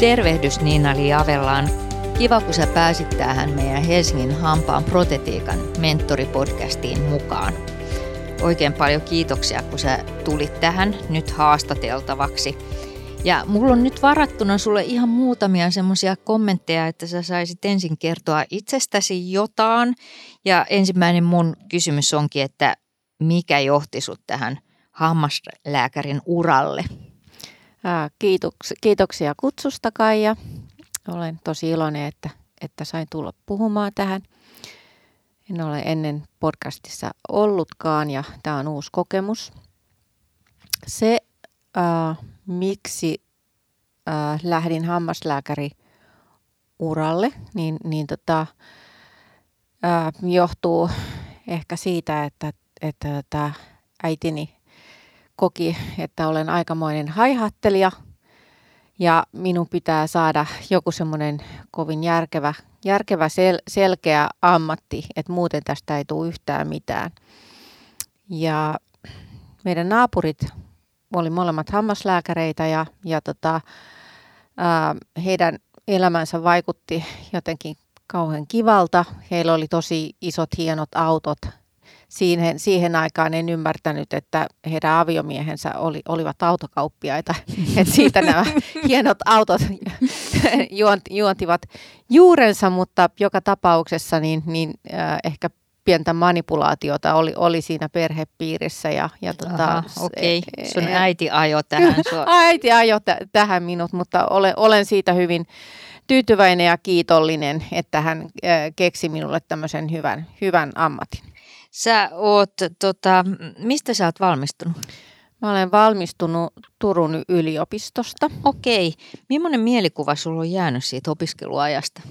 Tervehdys Niina-Li Avellaan. Kiva, kun sä pääsit tähän meidän Helsingin hampaan protetiikan mentoripodcastiin mukaan. Oikein paljon kiitoksia, kun sä tulit tähän nyt haastateltavaksi. Ja mulla on nyt varattuna sulle ihan muutamia semmoisia kommentteja, että sä saisit ensin kertoa itsestäsi jotain. Ja ensimmäinen mun kysymys onkin, että mikä johti sut tähän hammaslääkärin uralle? Kiitoksia, kutsusta Kaija. Olen tosi iloinen, että, että sain tulla puhumaan tähän. En ole ennen podcastissa ollutkaan ja tämä on uusi kokemus. Se, miksi äh, lähdin hammaslääkäri uralle, niin, niin tota, johtuu ehkä siitä, että, että tota, äitini koki, että olen aikamoinen haihattelija ja minun pitää saada joku semmoinen kovin järkevä, järkevä sel- selkeä ammatti, että muuten tästä ei tule yhtään mitään. Ja meidän naapurit oli molemmat hammaslääkäreitä ja, ja tota, ää, heidän elämänsä vaikutti jotenkin kauhean kivalta. Heillä oli tosi isot hienot autot, siihen, siihen aikaan en ymmärtänyt, että heidän aviomiehensä oli, olivat autokauppiaita. että siitä nämä hienot autot juontivat juurensa, mutta joka tapauksessa niin, niin äh, ehkä pientä manipulaatiota oli, oli siinä perhepiirissä. Ja, ja tota, okei, okay. sun äiti ajo tähän sua. äiti ajo t- tähän minut, mutta olen, olen siitä hyvin tyytyväinen ja kiitollinen, että hän äh, keksi minulle tämmöisen hyvän, hyvän ammatin. Sä oot, tota, mistä sä oot valmistunut? Mä olen valmistunut Turun yliopistosta. Okei. Millainen mielikuva sulla on jäänyt siitä opiskeluajasta?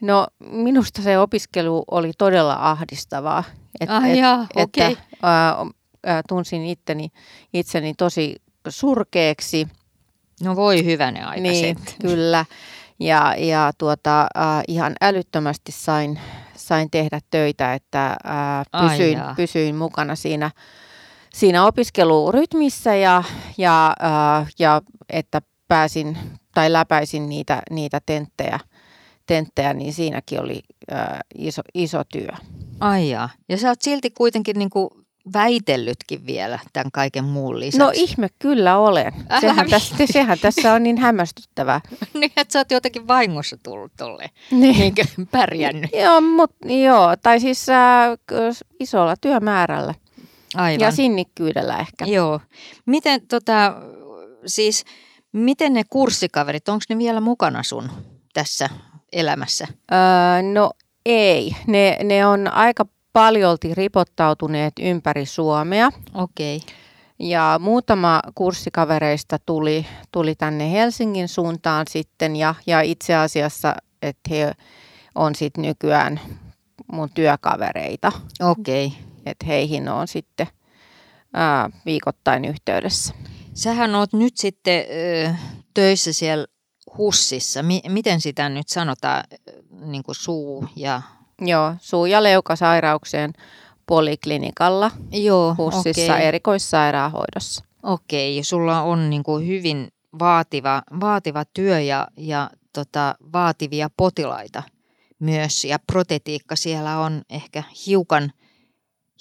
No minusta se opiskelu oli todella ahdistavaa. Et, ah, et, jaa, että, okay. ää, tunsin itteni, itseni tosi surkeeksi. No voi hyvänä aika Niin, kyllä. Ja, ja tuota, äh, ihan älyttömästi sain sain tehdä töitä, että ää, pysyin, Ai pysyin mukana siinä, siinä opiskelurytmissä ja, ja, ää, ja että pääsin tai läpäisin niitä, niitä tenttejä, tenttejä, niin siinäkin oli ää, iso, iso työ. Ai ja. ja sä oot silti kuitenkin niin kuin väitellytkin vielä tämän kaiken muun lisäksi. No ihme, kyllä olen. Sehän, tässä, sehän tässä on niin hämmästyttävää. niin, että sä oot jotenkin vahingossa tullut tolle, niin. niinkö pärjännyt. joo, mut, joo, tai siis äh, isolla työmäärällä. Aivan. Ja sinnikkyydellä ehkä. Joo. Miten tota, siis, miten ne kurssikaverit, onko ne vielä mukana sun tässä elämässä? Öö, no ei, ne, ne on aika paljolti ripottautuneet ympäri Suomea. Okei. Okay. Ja muutama kurssikavereista tuli, tuli tänne Helsingin suuntaan sitten ja, ja itse asiassa, että he on sitten nykyään mun työkavereita. Okei. Okay. Että heihin on sitten ää, viikoittain yhteydessä. Sähän oot nyt sitten ö, töissä siellä HUSissa. M- miten sitä nyt sanotaan, niin kuin suu ja Joo, suu- ja leukasairauksien poliklinikalla Joo, HUSissa okay. erikoissairaanhoidossa. Okei, okay, sulla on niin kuin hyvin vaativa, vaativa työ ja, ja tota, vaativia potilaita myös. Ja protetiikka siellä on ehkä hiukan,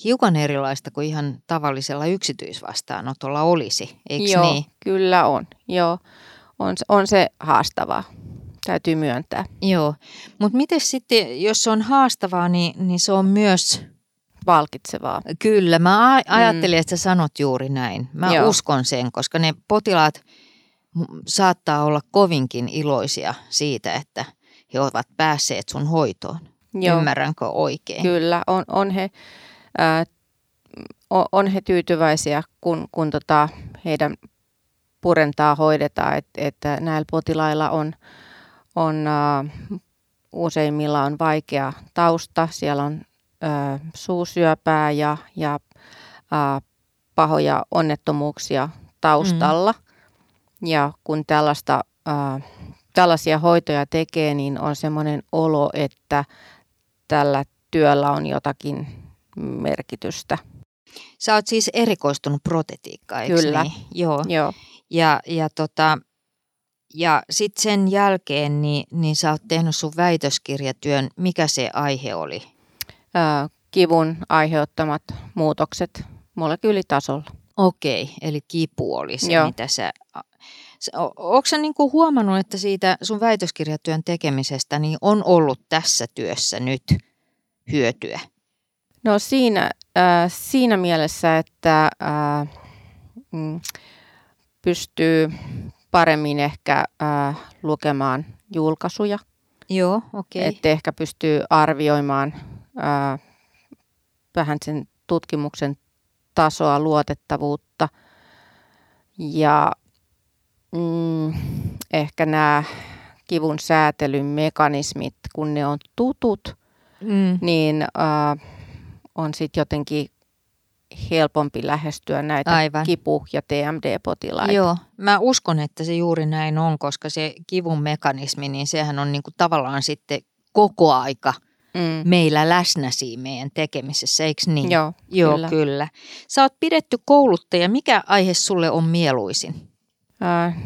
hiukan erilaista kuin ihan tavallisella yksityisvastaanotolla olisi, eikö Joo, niin? kyllä on. Joo, on, on se haastavaa täytyy myöntää. Joo, mutta miten sitten, jos se on haastavaa, niin, niin se on myös... Palkitsevaa. Kyllä, mä ajattelin, mm. että sä sanot juuri näin. Mä Joo. uskon sen, koska ne potilaat saattaa olla kovinkin iloisia siitä, että he ovat päässeet sun hoitoon. Joo. Ymmärränkö oikein? Kyllä, on, on, he, äh, on he tyytyväisiä, kun, kun tota heidän purentaa hoidetaan, että, että näillä potilailla on, on uh, useimmilla on vaikea tausta. Siellä on uh, suusyöpää ja, ja uh, pahoja onnettomuuksia taustalla. Mm. Ja kun tällaista, uh, tällaisia hoitoja tekee, niin on semmoinen olo, että tällä työllä on jotakin merkitystä. Sä oot siis erikoistunut protetiikkaan, eikö Kyllä. Niin? Joo. Joo. Ja, ja tota, ja sitten sen jälkeen niin, niin sä oot tehnyt sun väitöskirjatyön. Mikä se aihe oli? Ää, kivun aiheuttamat muutokset molekyylitasolla. Okei, eli kipu oli se, Joo. mitä sä... Onko sä niinku huomannut, että siitä sun väitöskirjatyön tekemisestä niin on ollut tässä työssä nyt hyötyä? No siinä, äh, siinä mielessä, että äh, pystyy paremmin ehkä äh, lukemaan julkaisuja. Joo, okei. Että ehkä pystyy arvioimaan äh, vähän sen tutkimuksen tasoa, luotettavuutta. Ja mm, ehkä nämä kivun säätelyn mekanismit, kun ne on tutut, Mm. niin äh, on sitten jotenkin helpompi lähestyä näitä Aivan. kipu- ja TMD-potilaita. Joo, mä uskon, että se juuri näin on, koska se kivun mekanismi, niin sehän on niinku tavallaan sitten koko aika Mm. meillä läsnä siinä meidän tekemisessä, eikö niin? Joo, Joo kyllä. kyllä. Sä oot pidetty kouluttaja. Mikä aihe sulle on mieluisin? Äh,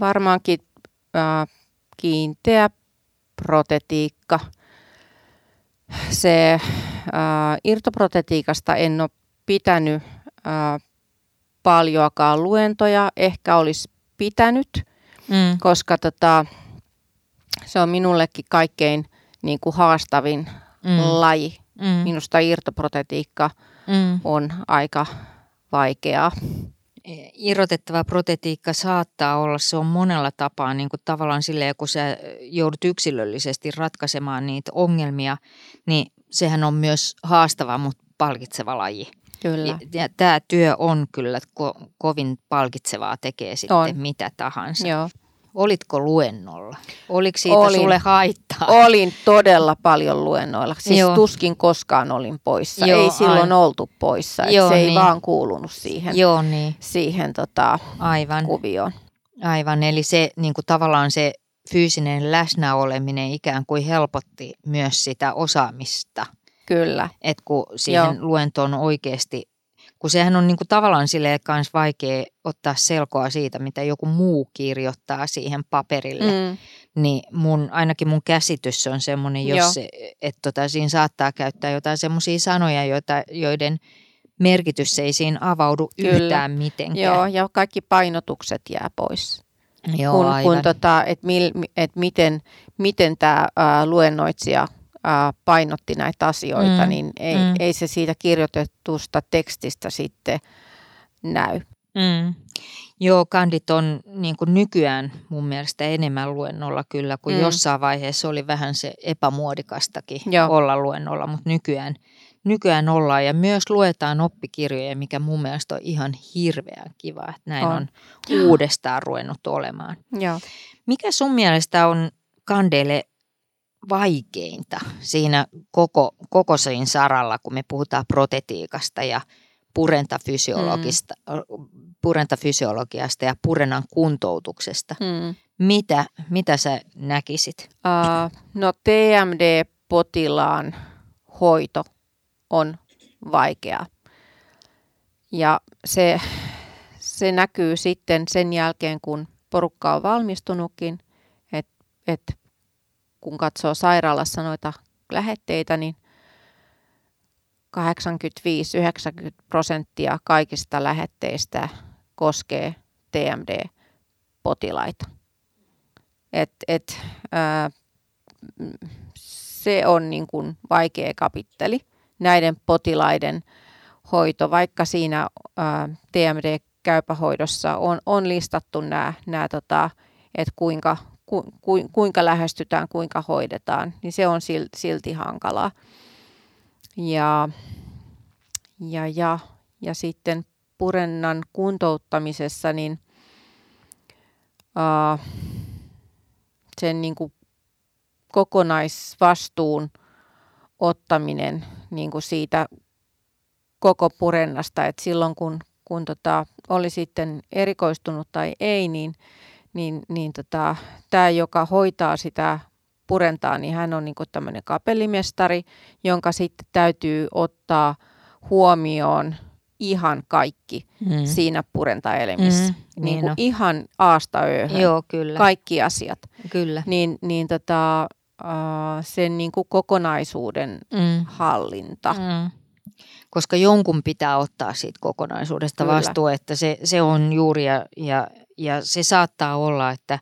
varmaankin äh, kiinteä protetiikka. Se äh, irtoprotetiikasta en ole pitänyt äh, paljoakaan luentoja. Ehkä olisi pitänyt, Mm. koska tota, se on minullekin kaikkein niin kuin haastavin Mm. laji. Mm. Minusta irtoprotetiikka Mm. on aika vaikeaa. Irrotettava protetiikka saattaa olla, se on monella tapaa niin kuin tavallaan silleen, kun sä joudut yksilöllisesti ratkaisemaan niitä ongelmia, niin sehän on myös haastava, mutta palkitseva laji. Kyllä. Ja tämä työ on kyllä ko- kovin palkitsevaa, tekee sitten On. mitä tahansa. Joo. Olitko luennolla? Oliko siitä Olin. sulle haittaa? Olin todella paljon luennoilla. Siis Joo. tuskin koskaan olin poissa. Joo, ei silloin aivan. oltu poissa. Et Joo, se ei niin. vaan kuulunut siihen, Joo, niin, siihen tota, aivan. kuvioon. Aivan, eli se niin kuin tavallaan se fyysinen läsnäoleminen ikään kuin helpotti myös sitä osaamista, Kyllä. että kun siihen Joo. luentoon oikeasti, kun sehän on niin kuin tavallaan silleen kans vaikea ottaa selkoa siitä, mitä joku muu kirjoittaa siihen paperille, mm. Niin mun, ainakin mun käsitys on semmoinen, jos se, että tota, siinä saattaa käyttää jotain semmoisia sanoja, joita, joiden merkitys ei siinä avaudu Kyllä. yhtään mitenkään. Joo, ja kaikki painotukset jää pois. Joo kun, aivan. kun tota, et mil, et miten, miten tämä luennoitsija painotti näitä asioita, Mm, niin ei, mm. ei se siitä kirjoitetusta tekstistä sitten näy. Mm. Joo, kandit on niin kuin nykyään mun mielestä enemmän luennolla kyllä, kuin Mm. jossain vaiheessa oli vähän se epämuodikastakin Joo. olla luennolla, mutta nykyään, nykyään ollaan ja myös luetaan oppikirjoja, mikä mun mielestä on ihan hirveän kiva, että näin On. on, on uudestaan ruvennut olemaan. Joo. Mikä sun mielestä on kandeille vaikeinta siinä koko, koko siinä saralla, kun me puhutaan protetiikasta ja purentafysiologista, Mm. purentafysiologiasta ja purenan kuntoutuksesta? Hmm. Mitä, mitä sä näkisit? Uh, no TMD-potilaan hoito on vaikeaa. Ja se, se näkyy sitten sen jälkeen, kun porukka on valmistunutkin, että et kun katsoo sairaalassa noita lähetteitä, niin 85-90 prosenttia kaikista lähetteistä koskee TMD-potilaita. Et, et, ää, se on niin kuin vaikea kapitteli näiden potilaiden hoito, vaikka siinä ää, TMD-käypähoidossa on, on listattu nämä, nämä tota, että kuinka, ku, ku, kuinka lähestytään, kuinka hoidetaan, niin se on silti, hankalaa. Ja, ja, ja, ja sitten purennan kuntouttamisessa, niin ää, sen niin kuin kokonaisvastuun ottaminen niin kuin siitä koko purennasta, että silloin kun, kun tota, oli sitten erikoistunut tai ei, niin, niin, niin tota, tämä, joka hoitaa sitä purentaa, niin hän on niin tämmöinen kapellimestari, jonka sitten täytyy ottaa huomioon ihan kaikki Mm. siinä purentaelimessä. Mm, niin niin ihan aasta ööhön. Joo, kyllä. Kaikki asiat. Kyllä. Niin, niin tota, äh, sen niin kuin kokonaisuuden Mm. hallinta. Mm. Koska jonkun pitää ottaa siitä kokonaisuudesta Kyllä. vastuu, että se, se on juuri ja, ja, ja se saattaa olla, että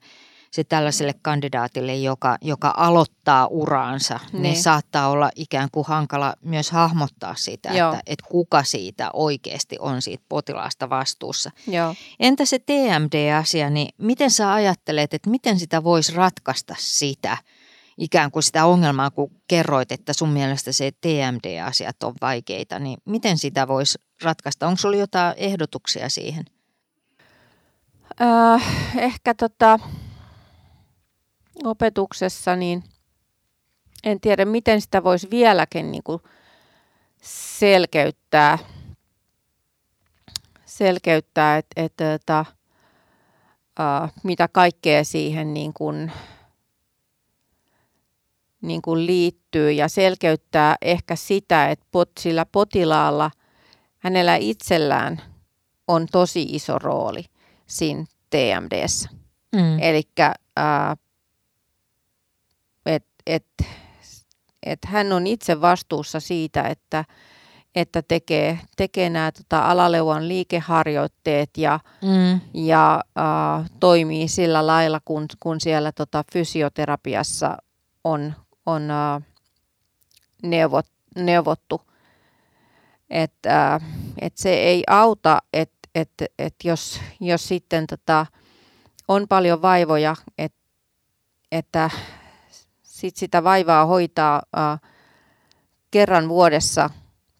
se tällaiselle kandidaatille, joka, joka aloittaa uraansa, niin. niin saattaa olla ikään kuin hankala myös hahmottaa sitä, Joo. että, että kuka siitä oikeasti on siitä potilaasta vastuussa. Joo. Entä se TMD-asia, niin miten sä ajattelet, että miten sitä voisi ratkaista sitä, ikään kuin sitä ongelmaa, kun kerroit, että sun mielestä se TMD-asiat on vaikeita, niin miten sitä voisi ratkaista? Onko sulla jotain ehdotuksia siihen? Äh, ehkä tota, opetuksessa, niin en tiedä, miten sitä voisi vieläkin niin kuin selkeyttää, selkeyttää että et, tota, äh, mitä kaikkea siihen niin kuin, niin kuin liittyy ja selkeyttää ehkä sitä, että pot, sillä potilaalla, hänellä itsellään on tosi iso rooli siinä TMDssä. Mm. Eli että et, et hän on itse vastuussa siitä, että, että tekee, tekee nämä tota, alaleuvan liikeharjoitteet ja, Mm. ja äh, toimii sillä lailla, kun, kun siellä tota, fysioterapiassa on, on äh, neuvot, neuvottu. Että äh, et se ei auta, että et, et jos, jos sitten tota, on paljon vaivoja, et, että sit sitä vaivaa hoitaa äh, kerran vuodessa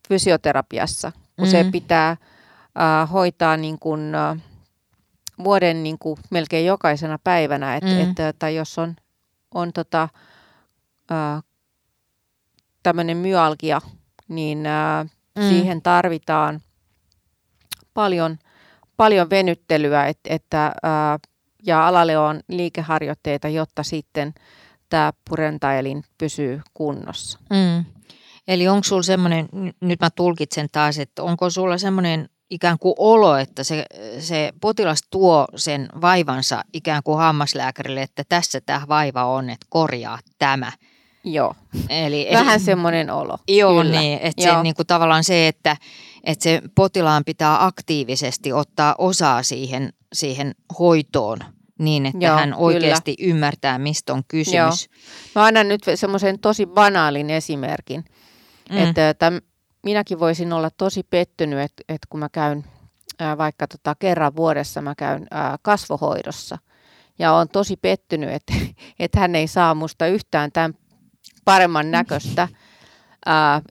fysioterapiassa, kun mm. se pitää äh, hoitaa niin kuin, äh, vuoden niin kuin melkein jokaisena päivänä, että Mm. et, että jos on, on tota, äh, tämmöinen myalgia, niin Mm. mm. siihen tarvitaan paljon, paljon venyttelyä et, että, ää, ja alalle on liikeharjoitteita, jotta sitten tämä purentaelin pysyy kunnossa. Mm. Eli onko sulla semmoinen, nyt mä tulkitsen taas, että onko sulla semmoinen ikään kuin olo, että se, se potilas tuo sen vaivansa ikään kuin hammaslääkärille, että tässä tämä vaiva on, että korjaa tämä. Joo, Eli, vähän semmoinen olo. Joo, kyllä. niin, että se Joo. niin kuin tavallaan se, että, että se potilaan pitää aktiivisesti ottaa osaa siihen, siihen hoitoon niin, että Joo, hän kyllä. oikeasti ymmärtää, mistä on kysymys. Mä annan nyt semmoisen tosi banaalin esimerkin, Mm. että täm, minäkin voisin olla tosi pettynyt, että, että kun mä käyn ää, vaikka tota, kerran vuodessa mä käyn ää, kasvohoidossa ja on tosi pettynyt, että, että hän ei saa musta yhtään tämän paremman näköistä.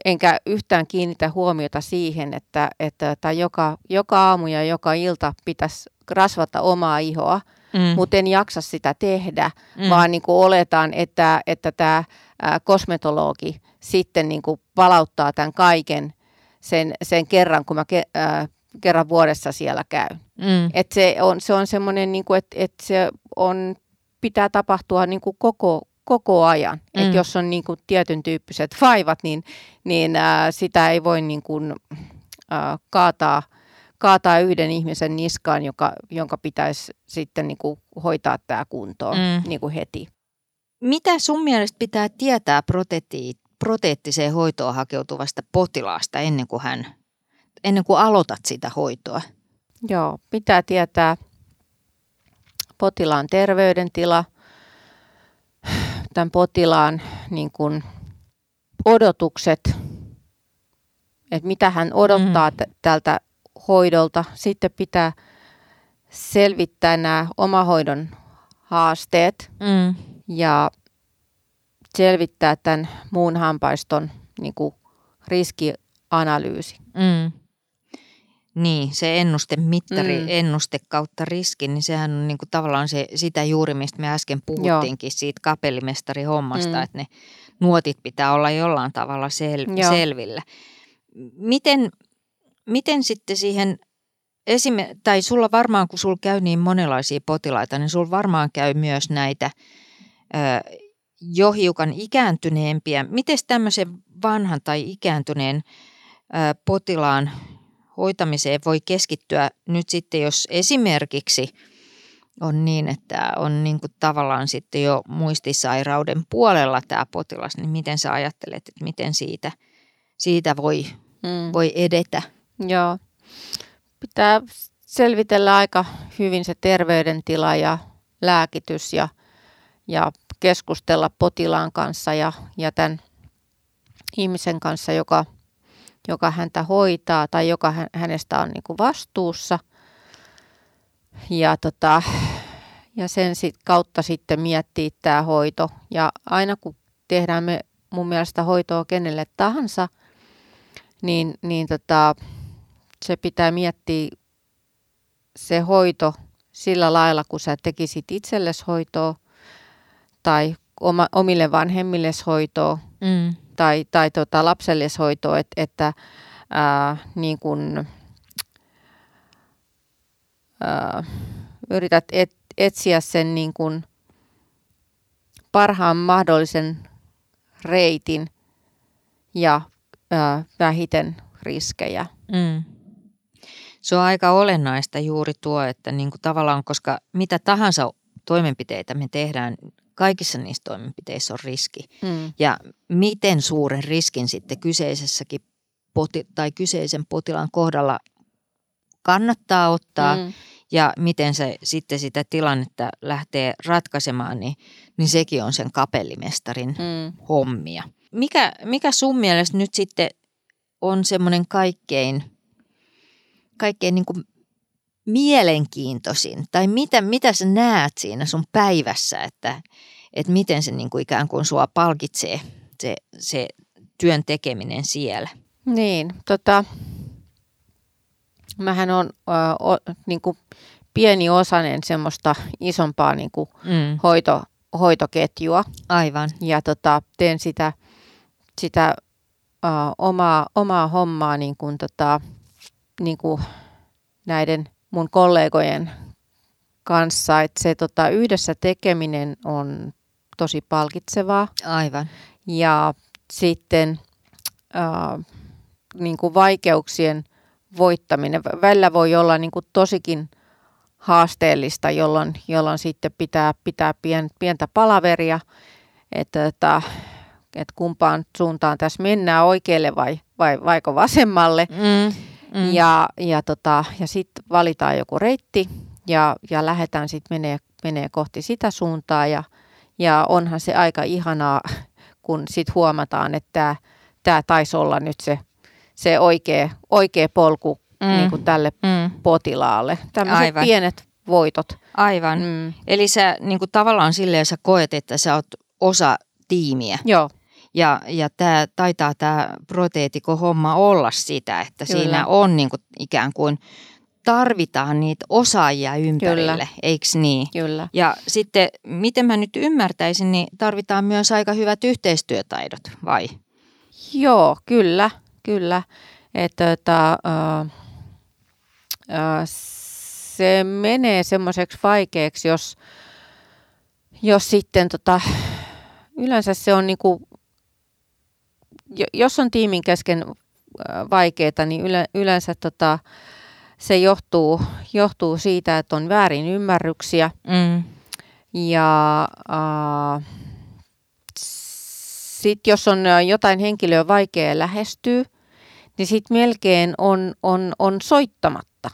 Enkä yhtään kiinnitä huomiota siihen, että, että tai joka, joka aamu ja joka ilta pitäisi rasvata omaa ihoa, mm. mutta en jaksa sitä tehdä, Mm. mm. vaan niin kuin oletan, että, että tämä ää, kosmetologi sitten niin kuin palauttaa tämän kaiken sen, sen kerran, kun mä ke, ää, kerran vuodessa siellä käyn. Mm. Et se on, se on semmoinen, niin kuin, että, että se on, pitää tapahtua niin kuin koko, koko ajan. Mm. Et jos on niin kuin tietyn tyyppiset vaivat, niin, niin ää, sitä ei voi niin kuin, ää, kaataa, kaataa yhden ihmisen niskaan, joka, jonka pitäisi sitten niin kuin hoitaa tämä kuntoon Mm. niin kuin heti. Mitä sun mielestä pitää tietää proteetti, proteettiseen hoitoon hakeutuvasta potilaasta ennen kuin hän, ennen kuin aloitat sitä hoitoa? Joo, pitää tietää potilaan terveydentila, tämän potilaan niin kuin odotukset, että mitä hän odottaa Mm. mm. tältä hoidolta. Sitten pitää selvittää nämä omahoidon haasteet Mm. ja selvittää tämän muun hampaiston niin kuin riskianalyysi. Mm. Niin, se ennustemittari, mm. Ennuste kautta riski, niin sehän on niinku tavallaan se, sitä juuri, mistä me äsken puhuttiinkin siitä kapellimestari hommasta, Mm. että ne nuotit pitää olla jollain tavalla sel- Joo. selvillä. Miten, miten sitten siihen, esime- tai sulla varmaan kun sulla käy niin monenlaisia potilaita, niin sulla varmaan käy myös näitä ö, jo hiukan ikääntyneempiä. Miten tämmöisen vanhan tai ikääntyneen ö, potilaan hoitamiseen voi keskittyä nyt sitten, jos esimerkiksi on niin, että on niin kuin tavallaan sitten jo muistisairauden puolella tämä potilas, niin miten sä ajattelet, että miten siitä, siitä voi, mm. voi edetä? Joo, pitää selvitellä aika hyvin se terveydentila ja lääkitys ja, ja keskustella potilaan kanssa ja, ja tämän ihmisen kanssa, joka, joka häntä hoitaa tai joka hänestä on niin kuin vastuussa. Ja, tota, ja sen sit kautta sitten miettiä tämä hoito. Ja aina kun tehdään me mun mielestä hoitoa kenelle tahansa, niin, niin tota, se pitää miettiä se hoito sillä lailla, kun sä tekisit itsellesi hoitoa tai oma, omille vanhemmille hoitoa mm. Tai, tai tota lapselles hoitoa, et, että ää, niin kun, ää, yrität et, etsiä sen niin kun parhaan mahdollisen reitin ja ää, vähiten riskejä. Mm se on aika olennaista juuri tuo, että niin kuin tavallaan, koska mitä tahansa toimenpiteitä me tehdään, kaikissa niissä toimenpiteissä on riski. Mm. Ja miten suuren riskin sitten kyseisessäkin poti- tai kyseisen potilaan kohdalla kannattaa ottaa mm. ja miten se sitten sitä tilannetta lähtee ratkaisemaan, niin, niin sekin on sen kapellimestarin mm. hommia. Mikä, mikä sun mielestä nyt sitten on semmoinen kaikkein kaikkein niin kuin mielenkiintoisin, tai mitä, mitä sä näet siinä sun päivässä, että, että miten se niin kuin ikään kuin sua palkitsee se, se työn tekeminen siellä? Niin, tota, mähän on äh, niin kuin pieni osanen semmoista isompaa niin kuin mm. hoito, hoitoketjua. Aivan. Ja tota, teen sitä, sitä äh, omaa, omaa hommaa niin kuin, tota, niin kuin näiden mun kollegojen kanssa, että se tota, yhdessä tekeminen on tosi palkitsevaa. Aivan. Ja sitten äh, niin kuin vaikeuksien voittaminen. Välillä voi olla niin kuin tosikin haasteellista, jolloin, jolloin sitten pitää pitää pien, pientä palaveria, että, että, että kumpaan suuntaan tässä mennään oikealle vai, vai vaiko vasemmalle. Mm. Mm. Ja, ja, tota, ja sitten valitaan joku reitti ja, ja lähdetään sitten menee, menee kohti sitä suuntaa ja, ja onhan se aika ihanaa, kun sitten huomataan, että tämä taisi olla nyt se, se oikea, oikea polku mm. niin kuin tälle mm. potilaalle. Tämmöiset pienet voitot. Aivan. Mm. Eli sä niin kuin tavallaan silleen sä koet, että sä oot osa tiimiä. Joo. Ja, ja tämä taitaa tämä proteetiko-homma olla sitä, että Kyllä. siinä on niin kuin ikään kuin tarvitaan niitä osaajia ympärille, Kyllä. eikö niin? Kyllä. Ja sitten, miten mä nyt ymmärtäisin, niin tarvitaan myös aika hyvät yhteistyötaidot, vai? Joo, kyllä, kyllä. Että, että, äh, äh, se menee semmoiseksi vaikeaksi, jos, jos sitten tota, yleensä se on niinku jos on tiimin kesken vaikeaa, niin yleensä tota, se johtuu, johtuu siitä, että on väärin ymmärryksiä. Mm. Ja äh, sitten jos on jotain henkilöä vaikea lähestyä, niin sitten melkein on, on, on soittamatta.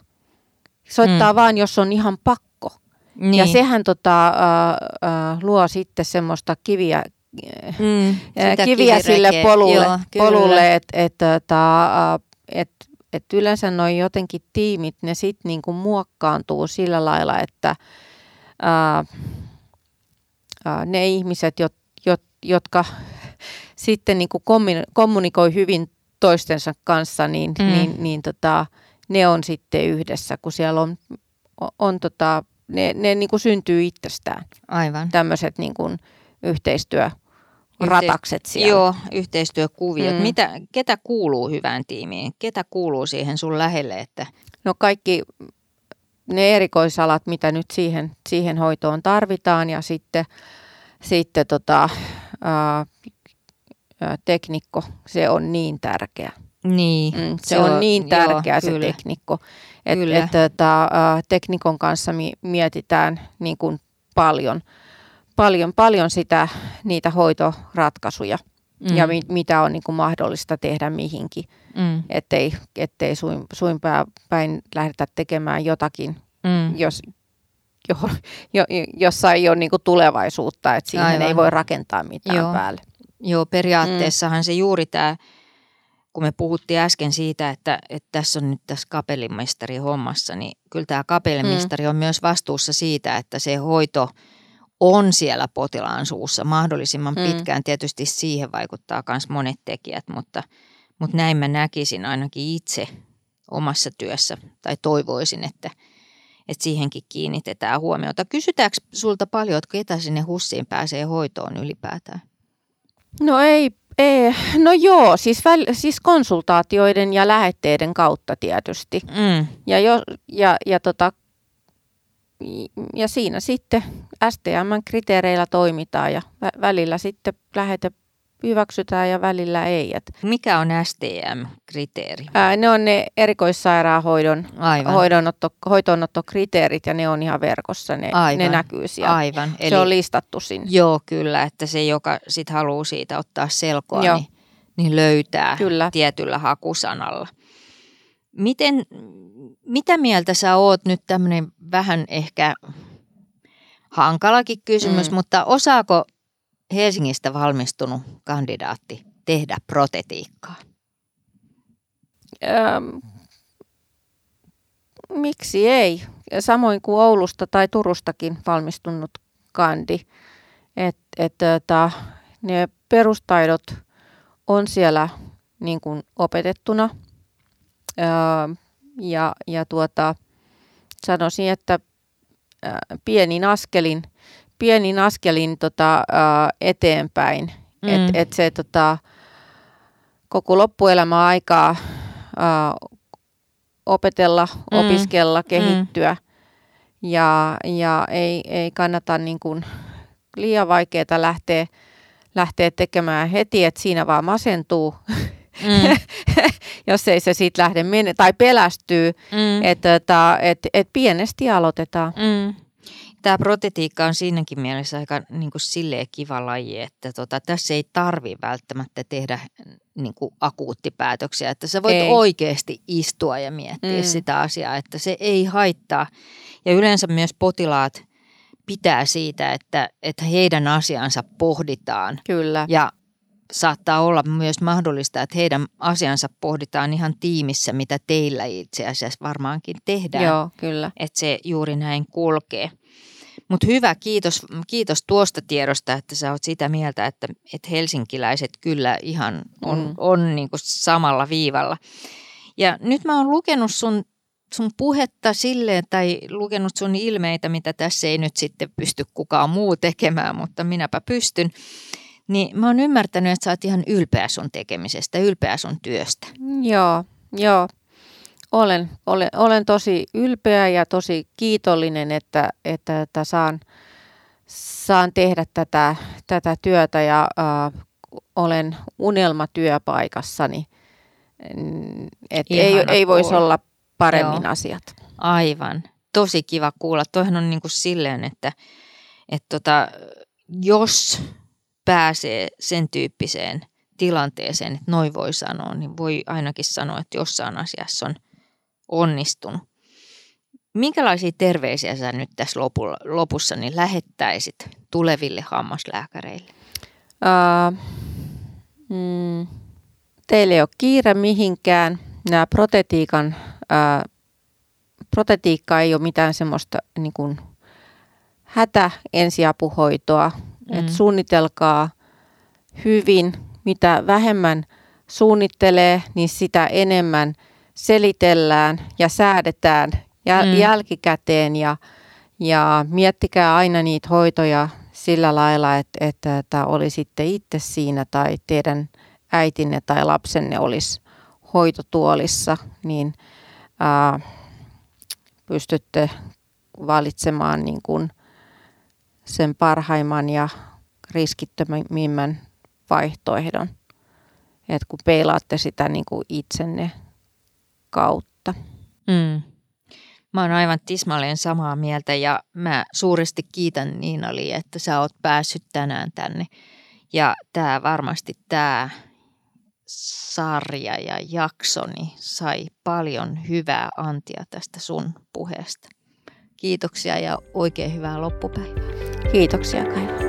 Soittaa mm. vaan, jos on ihan pakko. Niin. Ja sehän tota, äh, äh, luo sitten semmoista kiviä, mm, kiviä sille polulle, Joo, polulle että et, tota, et, et yleensä noin jotenkin tiimit, ne sitten niinku muokkaantuu sillä lailla, että ää, ää, ne ihmiset, jot, jot, jotka sitten niinku kommunikoi hyvin toistensa kanssa, niin, mm. niin, niin tota, ne on sitten yhdessä, kun siellä on, on, on tota, ne, ne niinku syntyy itsestään. Aivan. Tämmöiset niinku yhteistyö ratakset siellä. Joo, yhteistyökuviot. Mm. Mitä, ketä kuuluu hyvään tiimiin? Ketä kuuluu siihen sun lähelle? Että... No kaikki ne erikoisalat, mitä nyt siihen, siihen hoitoon tarvitaan ja sitten, sitten tota, ää, teknikko, se on niin tärkeä. Niin. Mm, se, se on, on niin tärkeä joo, se kyllä. teknikko. Että et, et, teknikon kanssa mietitään niin kuin paljon, paljon, paljon sitä, niitä hoitoratkaisuja mm. ja mi, mitä on niin kuin mahdollista tehdä mihinkin. Mm. Ettei, ettei suin, suin päin lähdetä tekemään jotakin, mm. jos, jo, jo, jossa ei ole niin kuin tulevaisuutta, että siihen Aivan. ei voi rakentaa mitään Joo. päälle. Joo, periaatteessahan mm. se juuri tämä, kun me puhuttiin äsken siitä, että, että tässä on nyt tässä kapellimestari hommassa, niin kyllä tämä kapellimestari mm. on myös vastuussa siitä, että se hoito on siellä potilaan suussa mahdollisimman mm. pitkään. Tietysti siihen vaikuttaa myös monet tekijät, mutta, mutta näin mä näkisin ainakin itse omassa työssä tai toivoisin, että – että siihenkin kiinnitetään huomiota. Kysytäänkö sulta paljon, että ketä sinne hussiin pääsee hoitoon ylipäätään? No ei, ei. no joo, siis, väl, siis konsultaatioiden ja lähetteiden kautta tietysti. Mm. Ja, jo, ja, ja, tota, ja siinä sitten STM-kriteereillä toimitaan ja välillä sitten lähete hyväksytään ja välillä ei. Et. Mikä on STM-kriteeri? Ää, ne on ne erikoissairaanhoidon hoidonotto, hoitoonottokriteerit ja ne on ihan verkossa, ne, Aivan. ne näkyy siellä. Aivan. Eli, se on listattu sinne. Joo, kyllä, että se joka sit haluaa siitä ottaa selkoa, niin, niin löytää kyllä. tietyllä hakusanalla. Miten, mitä mieltä sä oot nyt tämmöinen vähän ehkä hankalakin kysymys, mm. mutta osaako Helsingistä valmistunut kandidaatti tehdä protetiikkaa? Ähm, miksi ei? Samoin kuin Oulusta tai Turustakin valmistunut kandi. Et, et, tota, ne perustaidot on siellä niin kuin opetettuna. Ja, ja tuota, sanoisin, että pienin askelin – pienin askelin tota, eteenpäin. Mm. Että et se tota, koko loppuelämä aikaa opetella, mm. opiskella, mm. kehittyä. Mm. Ja, ja ei, ei kannata niin kuin liian vaikeaa lähteä, lähteä tekemään heti, että siinä vaan masentuu. Mm. jos ei se siitä lähde mene, tai pelästyy, mm. että et, et, et pienesti aloitetaan. Mm tämä protetiikka on siinäkin mielessä aika niin kuin silleen kiva laji, että tota, tässä ei tarvi välttämättä tehdä niin kuin akuuttipäätöksiä, että sä voit ei. oikeasti istua ja miettiä mm. sitä asiaa, että se ei haittaa. Ja yleensä myös potilaat pitää siitä, että, että heidän asiansa pohditaan. Kyllä. Ja saattaa olla myös mahdollista, että heidän asiansa pohditaan ihan tiimissä, mitä teillä itse asiassa varmaankin tehdään. Joo, kyllä. Että se juuri näin kulkee. Mutta hyvä, kiitos, kiitos tuosta tiedosta, että sä oot sitä mieltä, että, että helsinkiläiset kyllä ihan on, mm. on niinku samalla viivalla. Ja nyt mä oon lukenut sun, sun puhetta silleen tai lukenut sun ilmeitä, mitä tässä ei nyt sitten pysty kukaan muu tekemään, mutta minäpä pystyn. Niin mä oon ymmärtänyt, että sä oot ihan ylpeä sun tekemisestä, ylpeä sun työstä. Joo, joo. Olen, olen, olen tosi ylpeä ja tosi kiitollinen, että, että, että saan, saan tehdä tätä, tätä työtä ja äh, olen unelmatyöpaikassani. Et ei, ei voisi olla paremmin Joo. asiat. Aivan. Tosi kiva kuulla. Toihan on niin kuin silleen, että, että tota, jos pääsee sen tyyppiseen tilanteeseen, että noin voi sanoa, niin voi ainakin sanoa, että jossain asiassa on – onnistunut. Minkälaisia terveisiä sä nyt tässä lopussa niin lähettäisit tuleville hammaslääkäreille? Uh, mm, teillä ei ole kiire mihinkään. Nämä protetiikan, uh, protetiikka ei ole mitään semmoista niin kuin hätä ensiapuhoitoa. Mm. Et suunnitelkaa hyvin. Mitä vähemmän suunnittelee, niin sitä enemmän – selitellään ja säädetään jäl- mm. jälkikäteen ja, ja miettikää aina niitä hoitoja sillä lailla, että, että, että olisitte itse siinä tai teidän äitinne tai lapsenne olisi hoitotuolissa, niin ää, pystytte valitsemaan niin kuin sen parhaimman ja riskittömimmän vaihtoehdon. että kun peilaatte sitä niin kuin itsenne kautta. Mm. Mä oon aivan tismalleen samaa mieltä ja mä suuresti kiitän Niinali, että sä oot päässyt tänään tänne. Ja tämä varmasti tämä sarja ja jaksoni sai paljon hyvää antia tästä sun puheesta. Kiitoksia ja oikein hyvää loppupäivää. Kiitoksia Kaija.